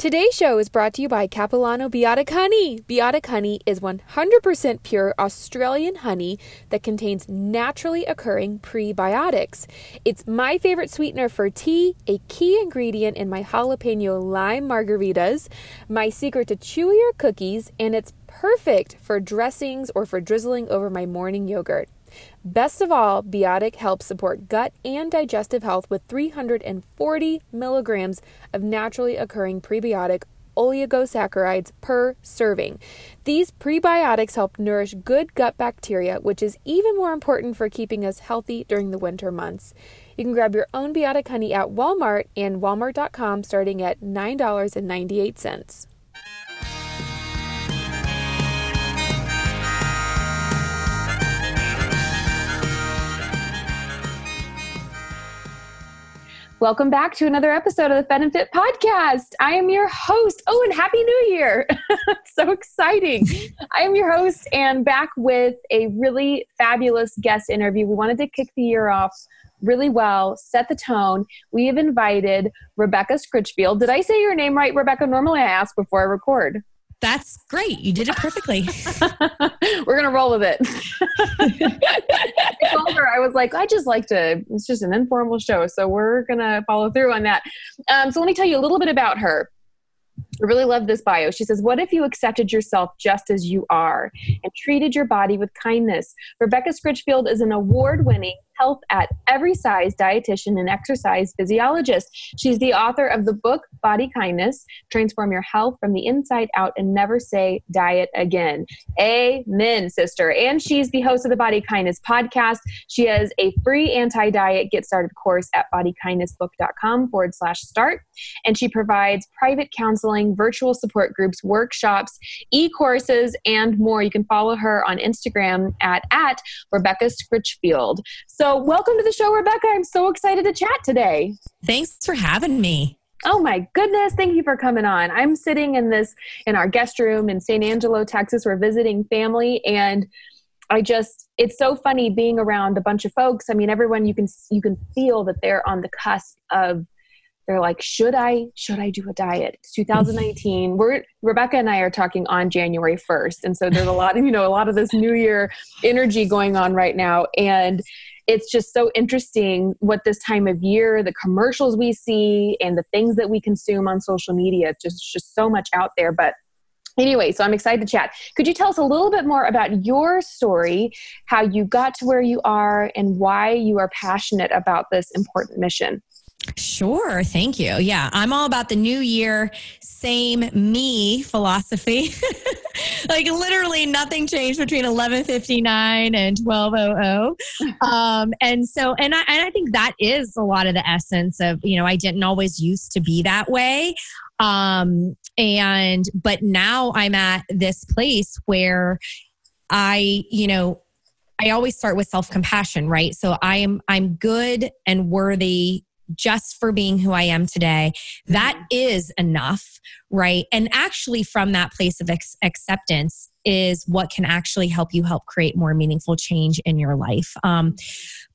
Today's show is brought to you by Capilano Biotic Honey. Biotic Honey is 100% pure Australian honey that contains naturally occurring prebiotics. It's my favorite sweetener for tea, a key ingredient in my jalapeno lime margaritas, my secret to chewier cookies, and it's perfect for dressings or for drizzling over my morning yogurt. Best of all, Biotic helps support gut and digestive health with 340 milligrams of naturally occurring prebiotic oligosaccharides per serving. These prebiotics help nourish good gut bacteria, which is even more important for keeping us healthy during the winter months. You can grab your own Biotic honey at Walmart and walmart.com starting at $9.98. Welcome back to another episode of the Fed and Fit podcast. I am your host. Oh, and Happy New Year! so exciting. I am your host and back with a really fabulous guest interview. We wanted to kick the year off really well, set the tone. We have invited Rebecca Scritchfield. Did I say your name right, Rebecca? Normally I ask before I record. That's great. You did it perfectly. We're gonna roll with it. I told her I was like, I just like to. It's just an informal show, so we're gonna follow through on that. Um, so let me tell you a little bit about her. I really love this bio. She says, What if you accepted yourself just as you are and treated your body with kindness? Rebecca Scritchfield is an award winning health at every size dietitian and exercise physiologist. She's the author of the book Body Kindness Transform Your Health from the Inside Out and Never Say Diet Again. Amen, sister. And she's the host of the Body Kindness podcast. She has a free anti diet get started course at bodykindnessbook.com forward slash start. And she provides private counseling, virtual support groups, workshops, e courses, and more. You can follow her on Instagram at, at Rebecca Scritchfield. So, welcome to the show, Rebecca. I'm so excited to chat today. Thanks for having me. Oh my goodness, thank you for coming on. I'm sitting in this in our guest room in San Angelo, Texas. We're visiting family and I just it's so funny being around a bunch of folks. I mean, everyone you can you can feel that they're on the cusp of they're like, should I should I do a diet? It's 2019. We're Rebecca and I are talking on January 1st, and so there's a lot of you know a lot of this New Year energy going on right now, and it's just so interesting what this time of year, the commercials we see, and the things that we consume on social media. Just just so much out there, but Anyway, so I'm excited to chat. Could you tell us a little bit more about your story, how you got to where you are, and why you are passionate about this important mission? Sure. Thank you. Yeah. I'm all about the new year, same me philosophy. like literally nothing changed between 1159 and 1200. Um, and so, and I, and I think that is a lot of the essence of, you know, I didn't always used to be that way. Um, and, but now I'm at this place where I, you know, I always start with self compassion, right? So I am, I'm good and worthy just for being who I am today. That mm-hmm. enough, right? And actually, from that place of ex- acceptance, is what can actually help you help create more meaningful change in your life. Um,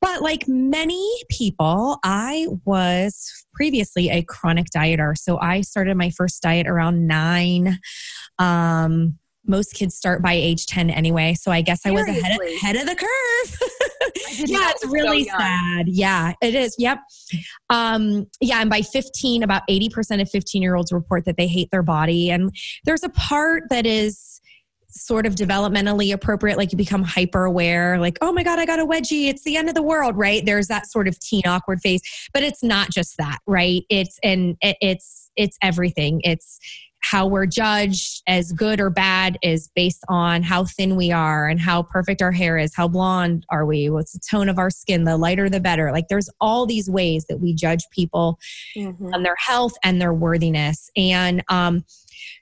but like many people, I was previously a chronic dieter. So I started my first diet around nine. Um, most kids start by age 10 anyway. So I guess Seriously? I was ahead of, ahead of the curve. yeah, it's really so sad. Yeah, it is. Yep. Um, yeah, and by 15, about 80% of 15 year olds report that they hate their body. And there's a part that is sort of developmentally appropriate like you become hyper aware like oh my god i got a wedgie it's the end of the world right there's that sort of teen awkward phase but it's not just that right it's and it's it's everything it's how we're judged as good or bad is based on how thin we are and how perfect our hair is. How blonde are we? What's the tone of our skin? The lighter, the better. Like there's all these ways that we judge people mm-hmm. on their health and their worthiness. And um,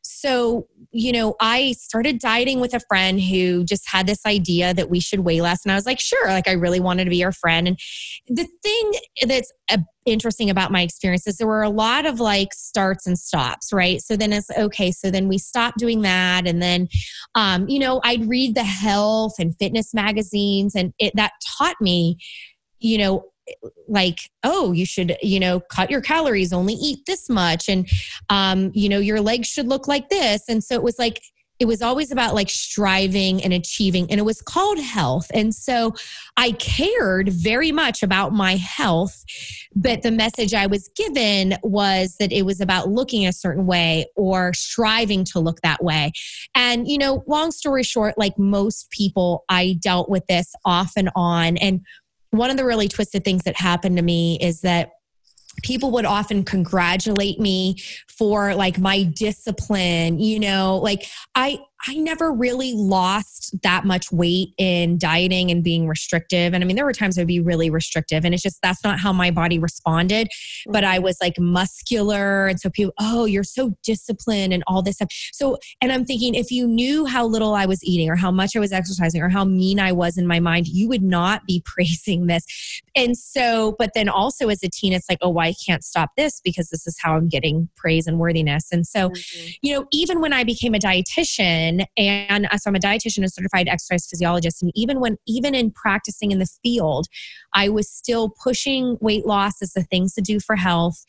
so you know, I started dieting with a friend who just had this idea that we should weigh less. And I was like, sure, like I really wanted to be your friend. And the thing that's uh, interesting about my experience is there were a lot of like starts and stops, right? So then it's okay. So then we stopped doing that. And then, um, you know, I'd read the health and fitness magazines, and it that taught me, you know, like oh you should you know cut your calories only eat this much and um you know your legs should look like this and so it was like it was always about like striving and achieving and it was called health. And so i cared very much about my health but the message i was given was that it was about looking a certain way or striving to look that way. And you know long story short like most people i dealt with this off and on. And one of the really twisted things that happened to me is that people would often congratulate me for like my discipline you know like i I never really lost that much weight in dieting and being restrictive. And I mean, there were times I'd be really restrictive, and it's just that's not how my body responded. But I was like muscular. And so people, oh, you're so disciplined and all this stuff. So, and I'm thinking, if you knew how little I was eating or how much I was exercising or how mean I was in my mind, you would not be praising this. And so, but then also as a teen, it's like, oh, well, I can't stop this because this is how I'm getting praise and worthiness. And so, mm-hmm. you know, even when I became a dietitian, and so i'm a dietitian and certified exercise physiologist and even when even in practicing in the field i was still pushing weight loss as the things to do for health.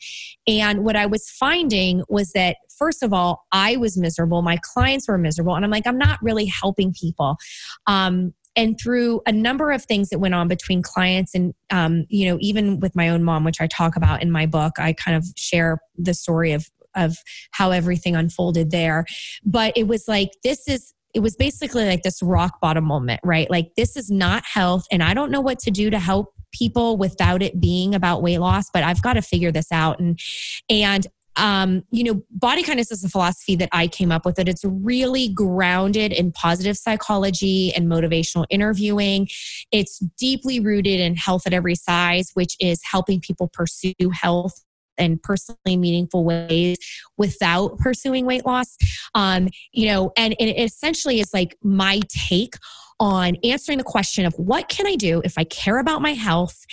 And what i was finding was that first of all i was miserable. My clients were miserable and i'm like i'm not really helping people. Um, and through a number of things that went on between clients and um, you know even with my own mom which i talk about in my book i kind of share the story of of how everything unfolded there. But it was like, this is it was basically like this rock bottom moment, right? Like, this is not health, and I don't know what to do to help people without it being about weight loss, but I've got to figure this out. And, and, um, you know, body kindness is a philosophy that I came up with. That it's really grounded in positive psychology and motivational interviewing. It's deeply rooted in health at every size, which is helping people pursue health and personally meaningful ways without pursuing weight loss. Um, you know, and, and it essentially is like my take on answering the question of what can I do if I care about my health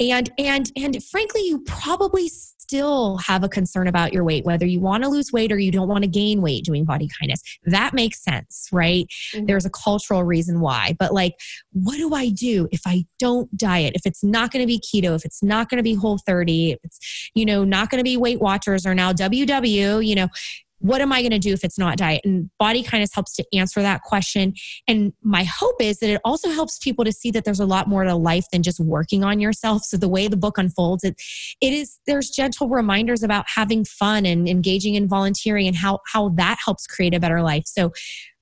and and and frankly you probably still have a concern about your weight, whether you want to lose weight or you don't want to gain weight doing body kindness. That makes sense, right? Mm-hmm. There's a cultural reason why. But like, what do I do if I don't diet? If it's not going to be keto, if it's not going to be whole 30, if it's, you know, not going to be Weight Watchers or now WW, you know, what am I going to do if it's not diet? And body kindness helps to answer that question. And my hope is that it also helps people to see that there's a lot more to life than just working on yourself. So the way the book unfolds, it it is there's gentle reminders about having fun and engaging in volunteering and how how that helps create a better life. So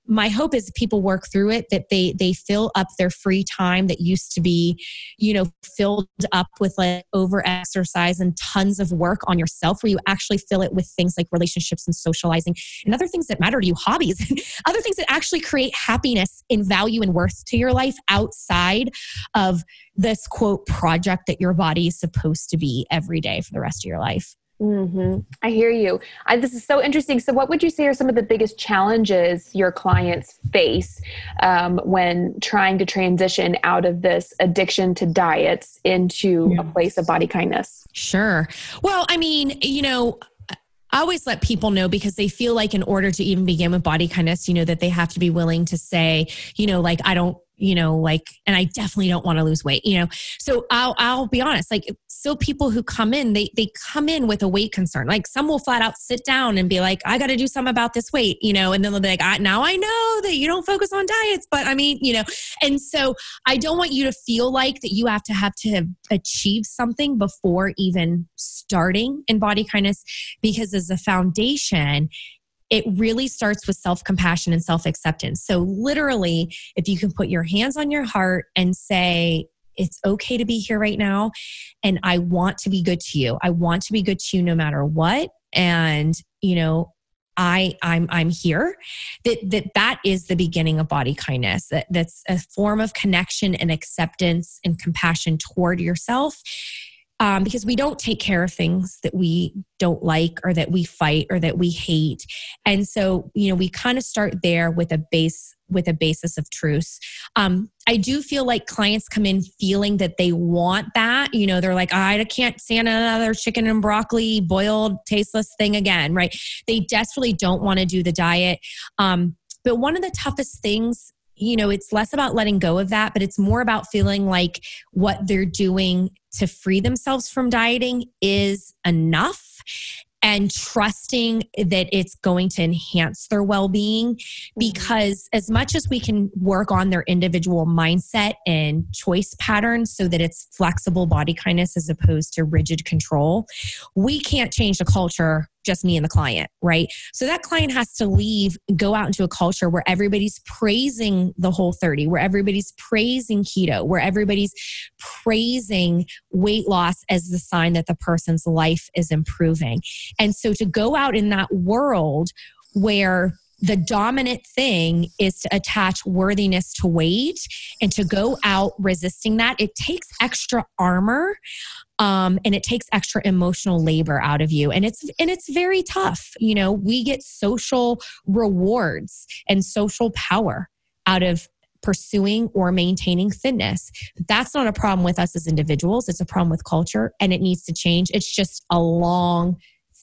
my hope is people work through it that they they fill up their free time that used to be you know filled up with like over exercise and tons of work on yourself where you actually fill it with things like relationships and socializing and other things that matter to you hobbies other things that actually create happiness and value and worth to your life outside of this quote project that your body is supposed to be every day for the rest of your life Mm-hmm. I hear you. I, this is so interesting. So, what would you say are some of the biggest challenges your clients face um, when trying to transition out of this addiction to diets into yeah. a place of body kindness? Sure. Well, I mean, you know, I always let people know because they feel like in order to even begin with body kindness, you know, that they have to be willing to say, you know, like, I don't you know like and i definitely don't want to lose weight you know? So i'll i'll be honest like still people who come in they they come in with a weight concern. Like some will flat out sit down and be like i got to do something about this weight you know? And then they'll be like I, now i know that you don't focus on diets but i mean you know? And so i don't want you to feel like that you have to have to achieve something before even starting in body kindness because as a foundation it really starts with self compassion and self acceptance. So, literally, if you can put your hands on your heart and say, it's okay to be here right now, and I want to be good to you. I want to be good to you no matter what. And, you know, I I'm I'm here that that that is the beginning of body kindness that that's a form of connection and acceptance and compassion toward yourself um, because we don't take care of things that we don't like or that we fight or that we hate. And so you know we kind of start there with a base with a basis of truth. Um, i do feel like clients come in feeling that they want that. You know they're like i can't stand another chicken and broccoli boiled tasteless thing again right? They desperately don't want to do the diet. Um, but one of the toughest things you know, it's less about letting go of that, but it's more about feeling like what they're doing to free themselves from dieting is enough and trusting that it's going to enhance their well being. Mm-hmm. Because as much as we can work on their individual mindset and choice patterns so that it's flexible body kindness as opposed to rigid control, we can't change the culture just me and the client, right? So that client has to leave, go out into a culture where everybody's praising the whole 30, where everybody's praising keto, where everybody's praising weight loss as the sign that the person's life is improving. And so to go out in that world where the dominant thing is to attach worthiness to weight and to go out resisting that. It takes extra armor um, and it takes extra emotional labor out of you. And it's and it's very tough. You know we get social rewards and social power out of pursuing or maintaining thinness. That's not a problem with us as individuals. It's a problem with culture and it needs to change. It's just a long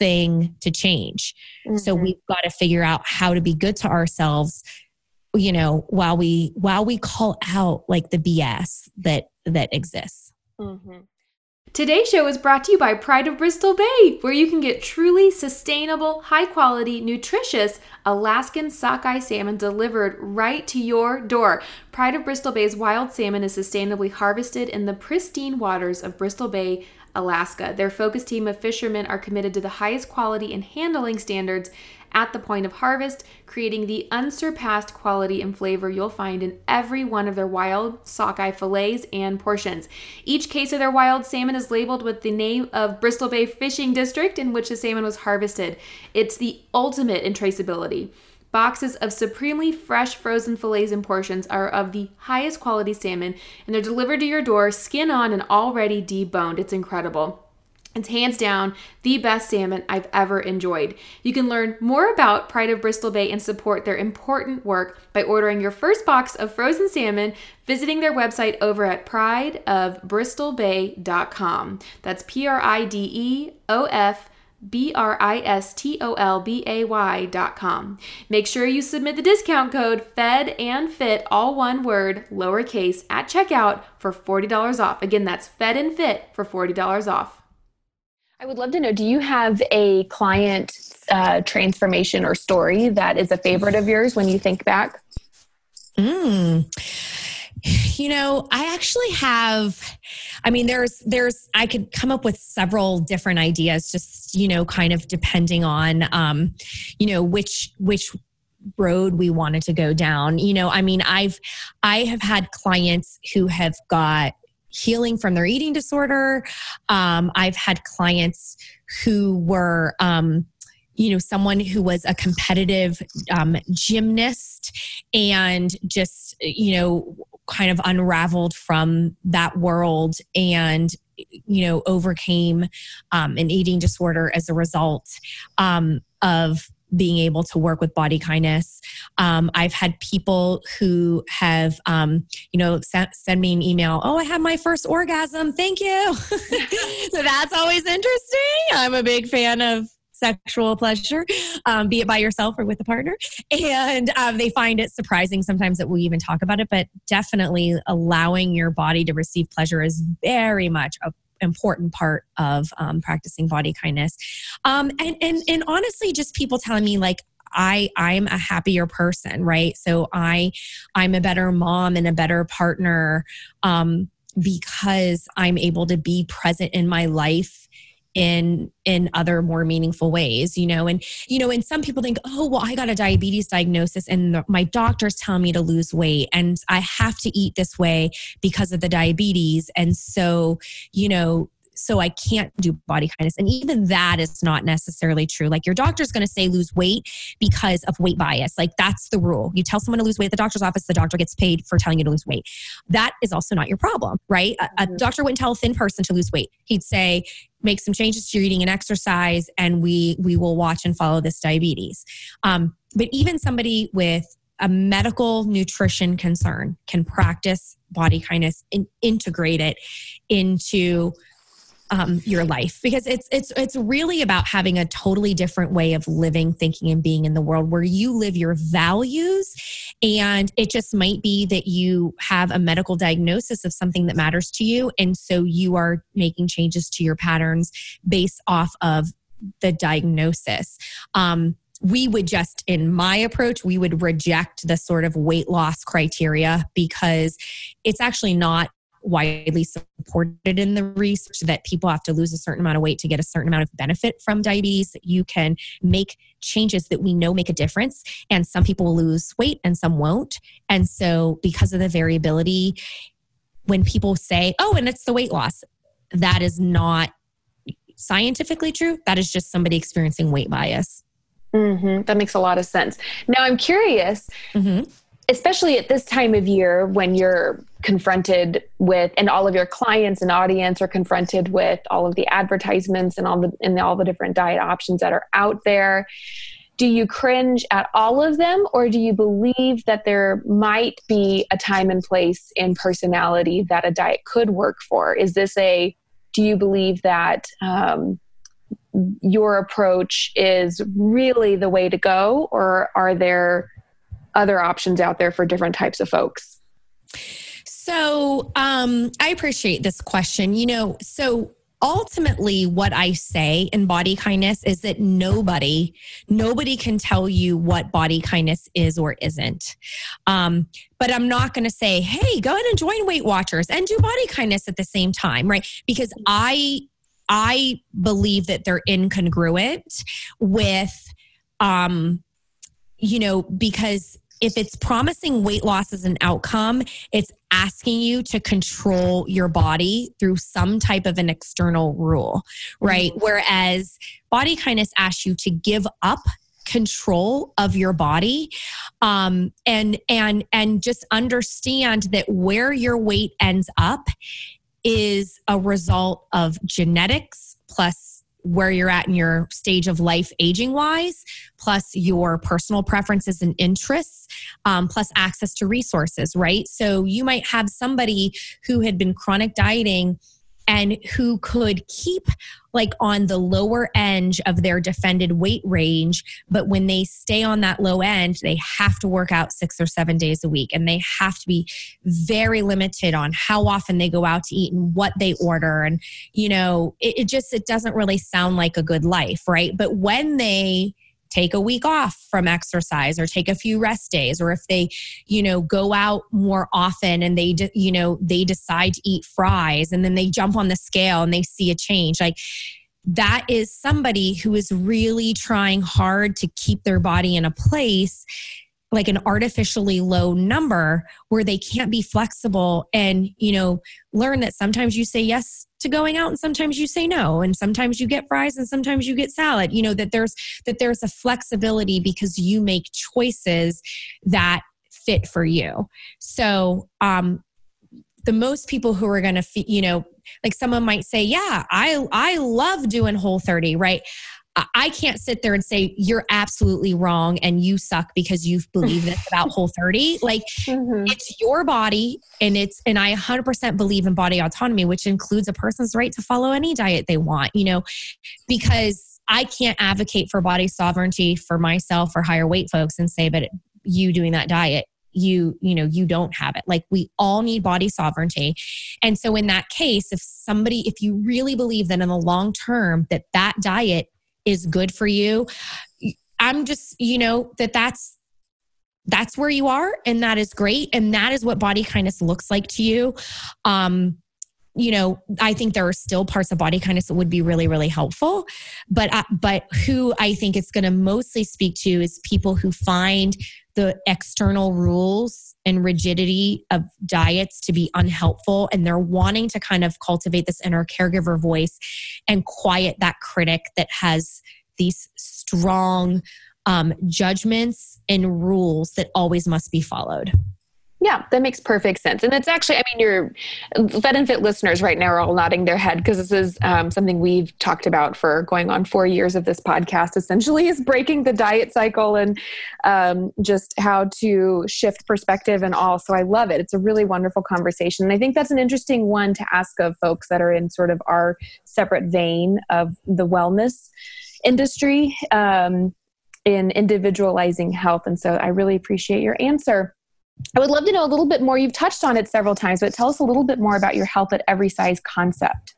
thing to change mm-hmm. so we've got to figure out how to be good to ourselves you know while we while we call out like the bs that that exists mm-hmm. Today's show is brought to you by Pride of Bristol Bay, where you can get truly sustainable, high quality, nutritious Alaskan sockeye salmon delivered right to your door. Pride of Bristol Bay's wild salmon is sustainably harvested in the pristine waters of Bristol Bay, Alaska. Their focus team of fishermen are committed to the highest quality and handling standards at the point of harvest, creating the unsurpassed quality and flavor you'll find in every one of their wild sockeye fillets and portions. Each case of their wild salmon is labeled with the name of Bristol Bay Fishing District in which the salmon was harvested. It's the ultimate in traceability. Boxes of supremely fresh frozen fillets and portions are of the highest quality salmon, and they're delivered to your door, skin on and already deboned. It's incredible. It's hands down the best salmon I've ever enjoyed. You can learn more about Pride of Bristol Bay and support their important work by ordering your first box of frozen salmon, visiting their website over at prideofbristolbay.com. That's P R I D E O F B R I S T O L B A Y dot com. Make sure you submit the discount code FED and FIT, all one word, lowercase, at checkout for $40 off. Again, that's FED and FIT for $40 off. I would love to know do you have a client uh, transformation or story that is a favorite of yours when you think back? Mm. You know, I actually have I mean there's there's I could come up with several different ideas just, you know, kind of depending on um, you know, which which road we wanted to go down. You know, I mean, I've I have had clients who have got healing from their eating disorder. Um, I've had clients who were, um, you know, someone who was a competitive um, gymnast and just, you know, kind of unraveled from that world and you know overcame um, an eating disorder as a result um, of being able to work with body kindness. Um, I've had people who have, um, you know, sent, send me an email. Oh, I had my first orgasm. Thank you. so that's always interesting. I'm a big fan of sexual pleasure, um, be it by yourself or with a partner. And um, they find it surprising sometimes that we even talk about it, but definitely allowing your body to receive pleasure is very much a important part of um, practicing body kindness. Um, and, and, and honestly, just people telling me like, I I'm a happier person, right? So I I'm a better mom and a better partner um, because I'm able to be present in my life in in other more meaningful ways you know? And you know and some people think oh well i got a diabetes diagnosis and the, my doctor's tell me to lose weight and i have to eat this way because of the diabetes. And so you know so I can't do body kindness. And even that is not necessarily true. Like your doctor's going to say lose weight because of weight bias. Like that's the rule. You tell someone to lose weight at the doctor's office, the doctor gets paid for telling you to lose weight. That is also not your problem, right? A, a mm-hmm. doctor wouldn't tell a thin person to lose weight. He'd say, make some changes to your eating and exercise, and we we will watch and follow this diabetes. Um, but even somebody with a medical nutrition concern can practice body kindness and integrate it into um, your life because it's it's it's really about having a totally different way of living, thinking, and being in the world where you live your values And it just might be that you have a medical diagnosis of something that matters to you. And so you are making changes to your patterns based off of the diagnosis. Um, we would just, in my approach, we would reject the sort of weight loss criteria because it's actually not widely supported in the research that people have to lose a certain amount of weight to get a certain amount of benefit from diabetes you can make changes that we know make a difference and some people will lose weight and some won't and so because of the variability when people say oh and it's the weight loss that is not scientifically true that is just somebody experiencing weight bias Mm-hmm. That makes a lot of sense. Now, I'm curious, mm-hmm. Especially at this time of year when you're confronted with, and all of your clients and audience are confronted with all of the advertisements and all the and all the different diet options that are out there. Do you cringe at all of them, or do you believe that there might be a time and place in personality that a diet could work for? Is this a do you believe that um, your approach is really the way to go, or are there other options out there for different types of folks? So um, I appreciate this question. You know, so ultimately what i say in body kindness is that nobody nobody can tell you what body kindness is or isn't um, but i'm not going to say hey go ahead and join weight watchers and do body kindness at the same time right because i I believe that they're incongruent with, um, you know, because if it's promising weight loss as an outcome, it's asking you to control your body through some type of an external rule, right? Mm-hmm. Whereas body kindness asks you to give up control of your body um, and and and just understand that where your weight ends up is a result of genetics plus where you're at in your stage of life aging wise plus your personal preferences and interests um, plus access to resources right? So you might have somebody who had been chronic dieting and who could keep like on the lower end of their defended weight range. But when they stay on that low end, they have to work out six or seven days a week and they have to be very limited on how often they go out to eat and what they order. And, you know, it, it just, it doesn't really sound like a good life, right? But when they, take a week off from exercise or take a few rest days or if they you know go out more often and they you know they decide to eat fries and then they jump on the scale and they see a change like that is somebody who is really trying hard to keep their body in a place like an artificially low number where they can't be flexible and you know learn that sometimes you say yes to going out and sometimes you say no and sometimes you get fries and sometimes you get salad. You know that there's that there's a flexibility because you make choices that fit for you. So um the most people who are going to you know like someone might say yeah i i love doing whole 30 right I can't sit there and say you're absolutely wrong and you suck because you believe this about whole 30. Like mm-hmm. it's your body and it's and I 100% believe in body autonomy which includes a person's right to follow any diet they want, you know, because I can't advocate for body sovereignty for myself or higher weight folks and say but you doing that diet you you know you don't have it like we all need body sovereignty and so in that case if somebody if you really believe that in the long term that that diet is good for you. I'm just you know that that's that's where you are and that is great. And that is what body kindness looks like to you. Um you know i think there are still parts of body kindness that would be really really helpful. But uh, but who i think it's going to mostly speak to is people who find the external rules and rigidity of diets to be unhelpful and they're wanting to kind of cultivate this inner caregiver voice and quiet that critic that has these strong um, judgments and rules that always must be followed yeah, that makes perfect sense. And it's actually, I mean, your Fed and Fit listeners right now are all nodding their head because this is um, something we've talked about for going on four years of this podcast, essentially, is breaking the diet cycle and um, just how to shift perspective and all. So I love it. It's a really wonderful conversation. And I think that's an interesting one to ask of folks that are in sort of our separate vein of the wellness industry. Um, in individualizing health. And so I really appreciate your answer. I would love to know a little bit more. You've touched on it several times, but tell us a little bit more about your health at every size concept.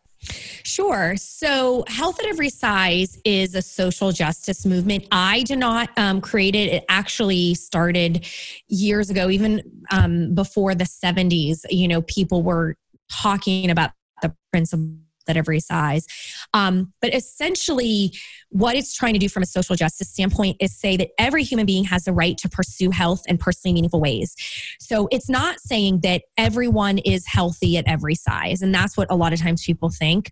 Sure. So, Health at Every Size is a social justice movement. I did not um, create it. It actually started years ago, even um, before the 70s. You know, people were talking about the principle at every size. Um, but essentially, what it's trying to do from a social justice standpoint is say that every human being has the right to pursue health in personally meaningful ways. So it's not saying that everyone is healthy at every size. And that's what a lot of times people think.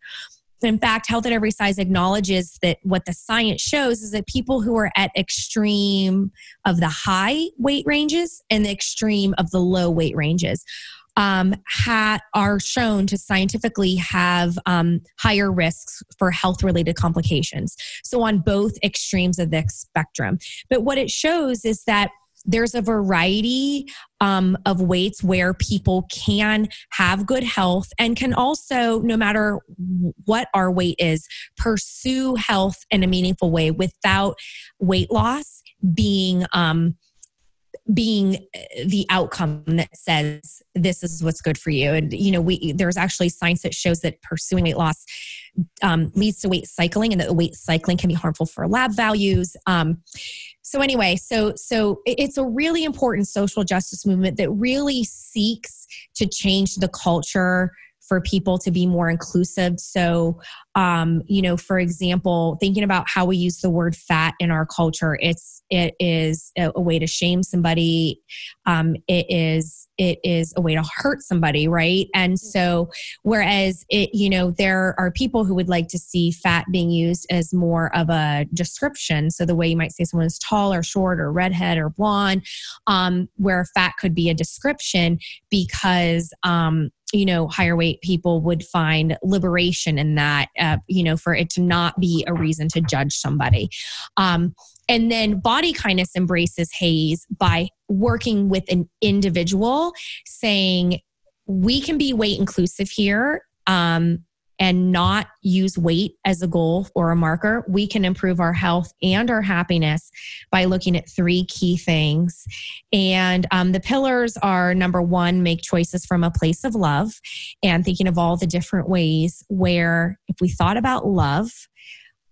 In fact, Health at Every Size acknowledges that what the science shows is that people who are at extreme of the high weight ranges and the extreme of the low weight ranges um, ha- are shown to scientifically have um, higher risks for health related complications. So, on both extremes of the spectrum. But what it shows is that there's a variety um, of weights where people can have good health and can also, no matter what our weight is, pursue health in a meaningful way without weight loss being um, being the outcome that says this is what's good for you. And you know we there's actually science that shows that pursuing weight loss um, leads to weight cycling and that weight cycling can be harmful for lab values. Um, so anyway so so it's a really important social justice movement that really seeks to change the culture for people to be more inclusive. So, um, you know, for example, thinking about how we use the word fat in our culture, it's it is a, way to shame somebody. Um, it is it is a way to hurt somebody, right? And so, whereas it, you know, there are people who would like to see fat being used as more of a description. So the way you might say someone is tall or short or redhead or blonde, um, where fat could be a description because um, you know higher weight people would find liberation in that uh, you know for it to not be a reason to judge somebody. Um, and then body kindness embraces HAES by working with an individual saying we can be weight inclusive here um, and not use weight as a goal or a marker, we can improve our health and our happiness by looking at three key things. And um, the pillars are number one, make choices from a place of love and thinking of all the different ways where if we thought about love,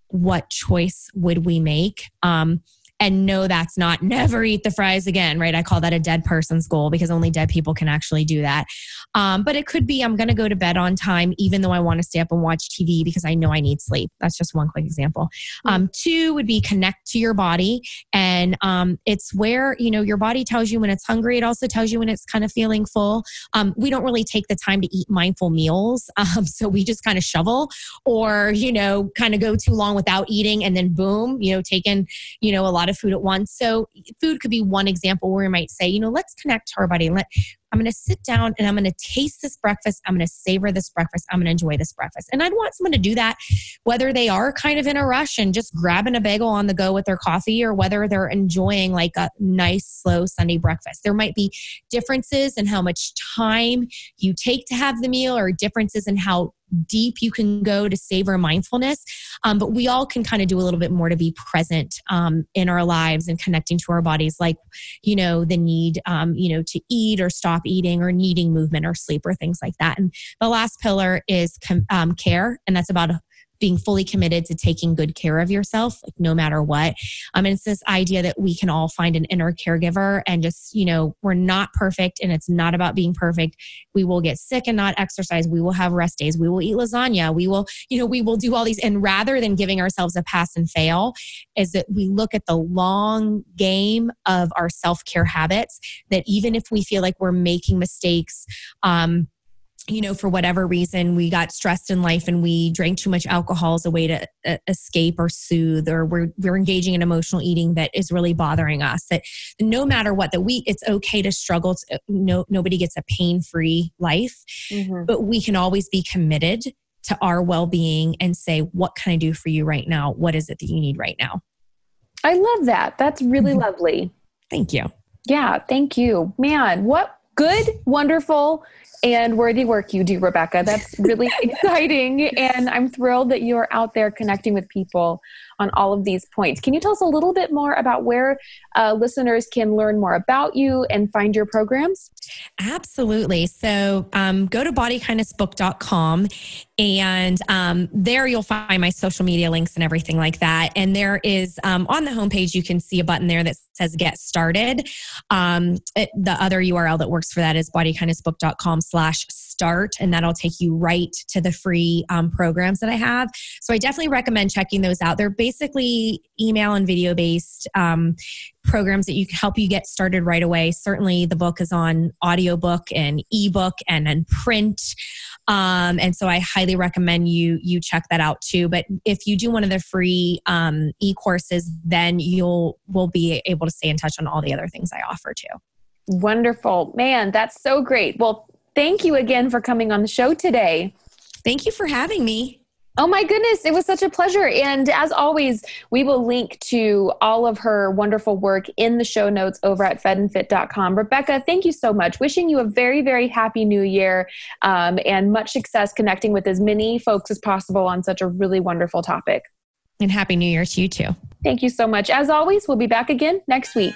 what choice would we make? Um, and no, that's not never eat the fries again, right? I call that a dead person's goal because only dead people can actually do that. Um, but it could be I'm going to go to bed on time, even though I want to stay up and watch TV because I know I need sleep. That's just one quick example. Mm-hmm. Um, two would be connect to your body. And um, it's where, you know, your body tells you when it's hungry. It also tells you when it's kind of feeling full. Um, we don't really take the time to eat mindful meals. Um, so we just kind of shovel or, you know, kind of go too long without eating and then boom, you know, taking, you know, a lot of of food at once. So food could be one example where we might say, you know, let's connect to our body. Let I'm going to sit down and I'm going to taste this breakfast. I'm going to savor this breakfast. I'm going to enjoy this breakfast. And I'd want someone to do that, whether they are kind of in a rush and just grabbing a bagel on the go with their coffee or whether they're enjoying like a nice, slow Sunday breakfast. There might be differences in how much time you take to have the meal or differences in how deep you can go to savor mindfulness. Um, but we all can kind of do a little bit more to be present um, in our lives and connecting to our bodies, like, you know, the need, um, you know, to eat or stop eating or needing movement or sleep or things like that. And the last pillar is com- um, care, and that's about being fully committed to taking good care of yourself, like no matter what. Um, and it's this idea that we can all find an inner caregiver and just, you know, we're not perfect and it's not about being perfect. We will get sick and not exercise. We will have rest days. We will eat lasagna. We will, you know, we will do all these. And rather than giving ourselves a pass and fail, is that we look at the long game of our self care habits, that even if we feel like we're making mistakes, um, you know, for whatever reason, we got stressed in life and we drank too much alcohol as a way to uh, escape or soothe, or we're, we're engaging in emotional eating that is really bothering us. That no matter what, that we, it's okay to struggle. To, no, nobody gets a pain free life, mm-hmm. but we can always be committed to our well being and say, what can I do for you right now? What is it that you need right now? I love that. That's really mm-hmm. lovely. Thank you. Yeah, thank you. Man, what good, wonderful and worthy work you do, Rebecca. That's really exciting. And I'm thrilled that you're out there connecting with people on all of these points. Can you tell us a little bit more about where uh, listeners can learn more about you and find your programs? Absolutely. So um, go to bodykindnessbook.com and um, there you'll find my social media links and everything like that. And there is um, on the homepage, you can see a button there that says get started. Um, it, the other URL that works for that is bodykindnessbook.com slash start. And that'll take you right to the free um, programs that I have. So I definitely recommend checking those out. They're basically email and video based um, programs that you can help you get started right away. Certainly the book is on audiobook and ebook and then print. Um, and so I highly recommend you you check that out too. But if you do one of the free um, e courses, then you'll will be able to stay in touch on all the other things I offer too. Wonderful, man. That's so great. Well, thank you again for coming on the show today. Thank you for having me. Oh my goodness, it was such a pleasure. And as always, we will link to all of her wonderful work in the show notes over at fedandfit.com. Rebecca, thank you so much. Wishing you a very, very happy new year um, and much success connecting with as many folks as possible on such a really wonderful topic. And happy new year to you too. Thank you so much. As always, we'll be back again next week.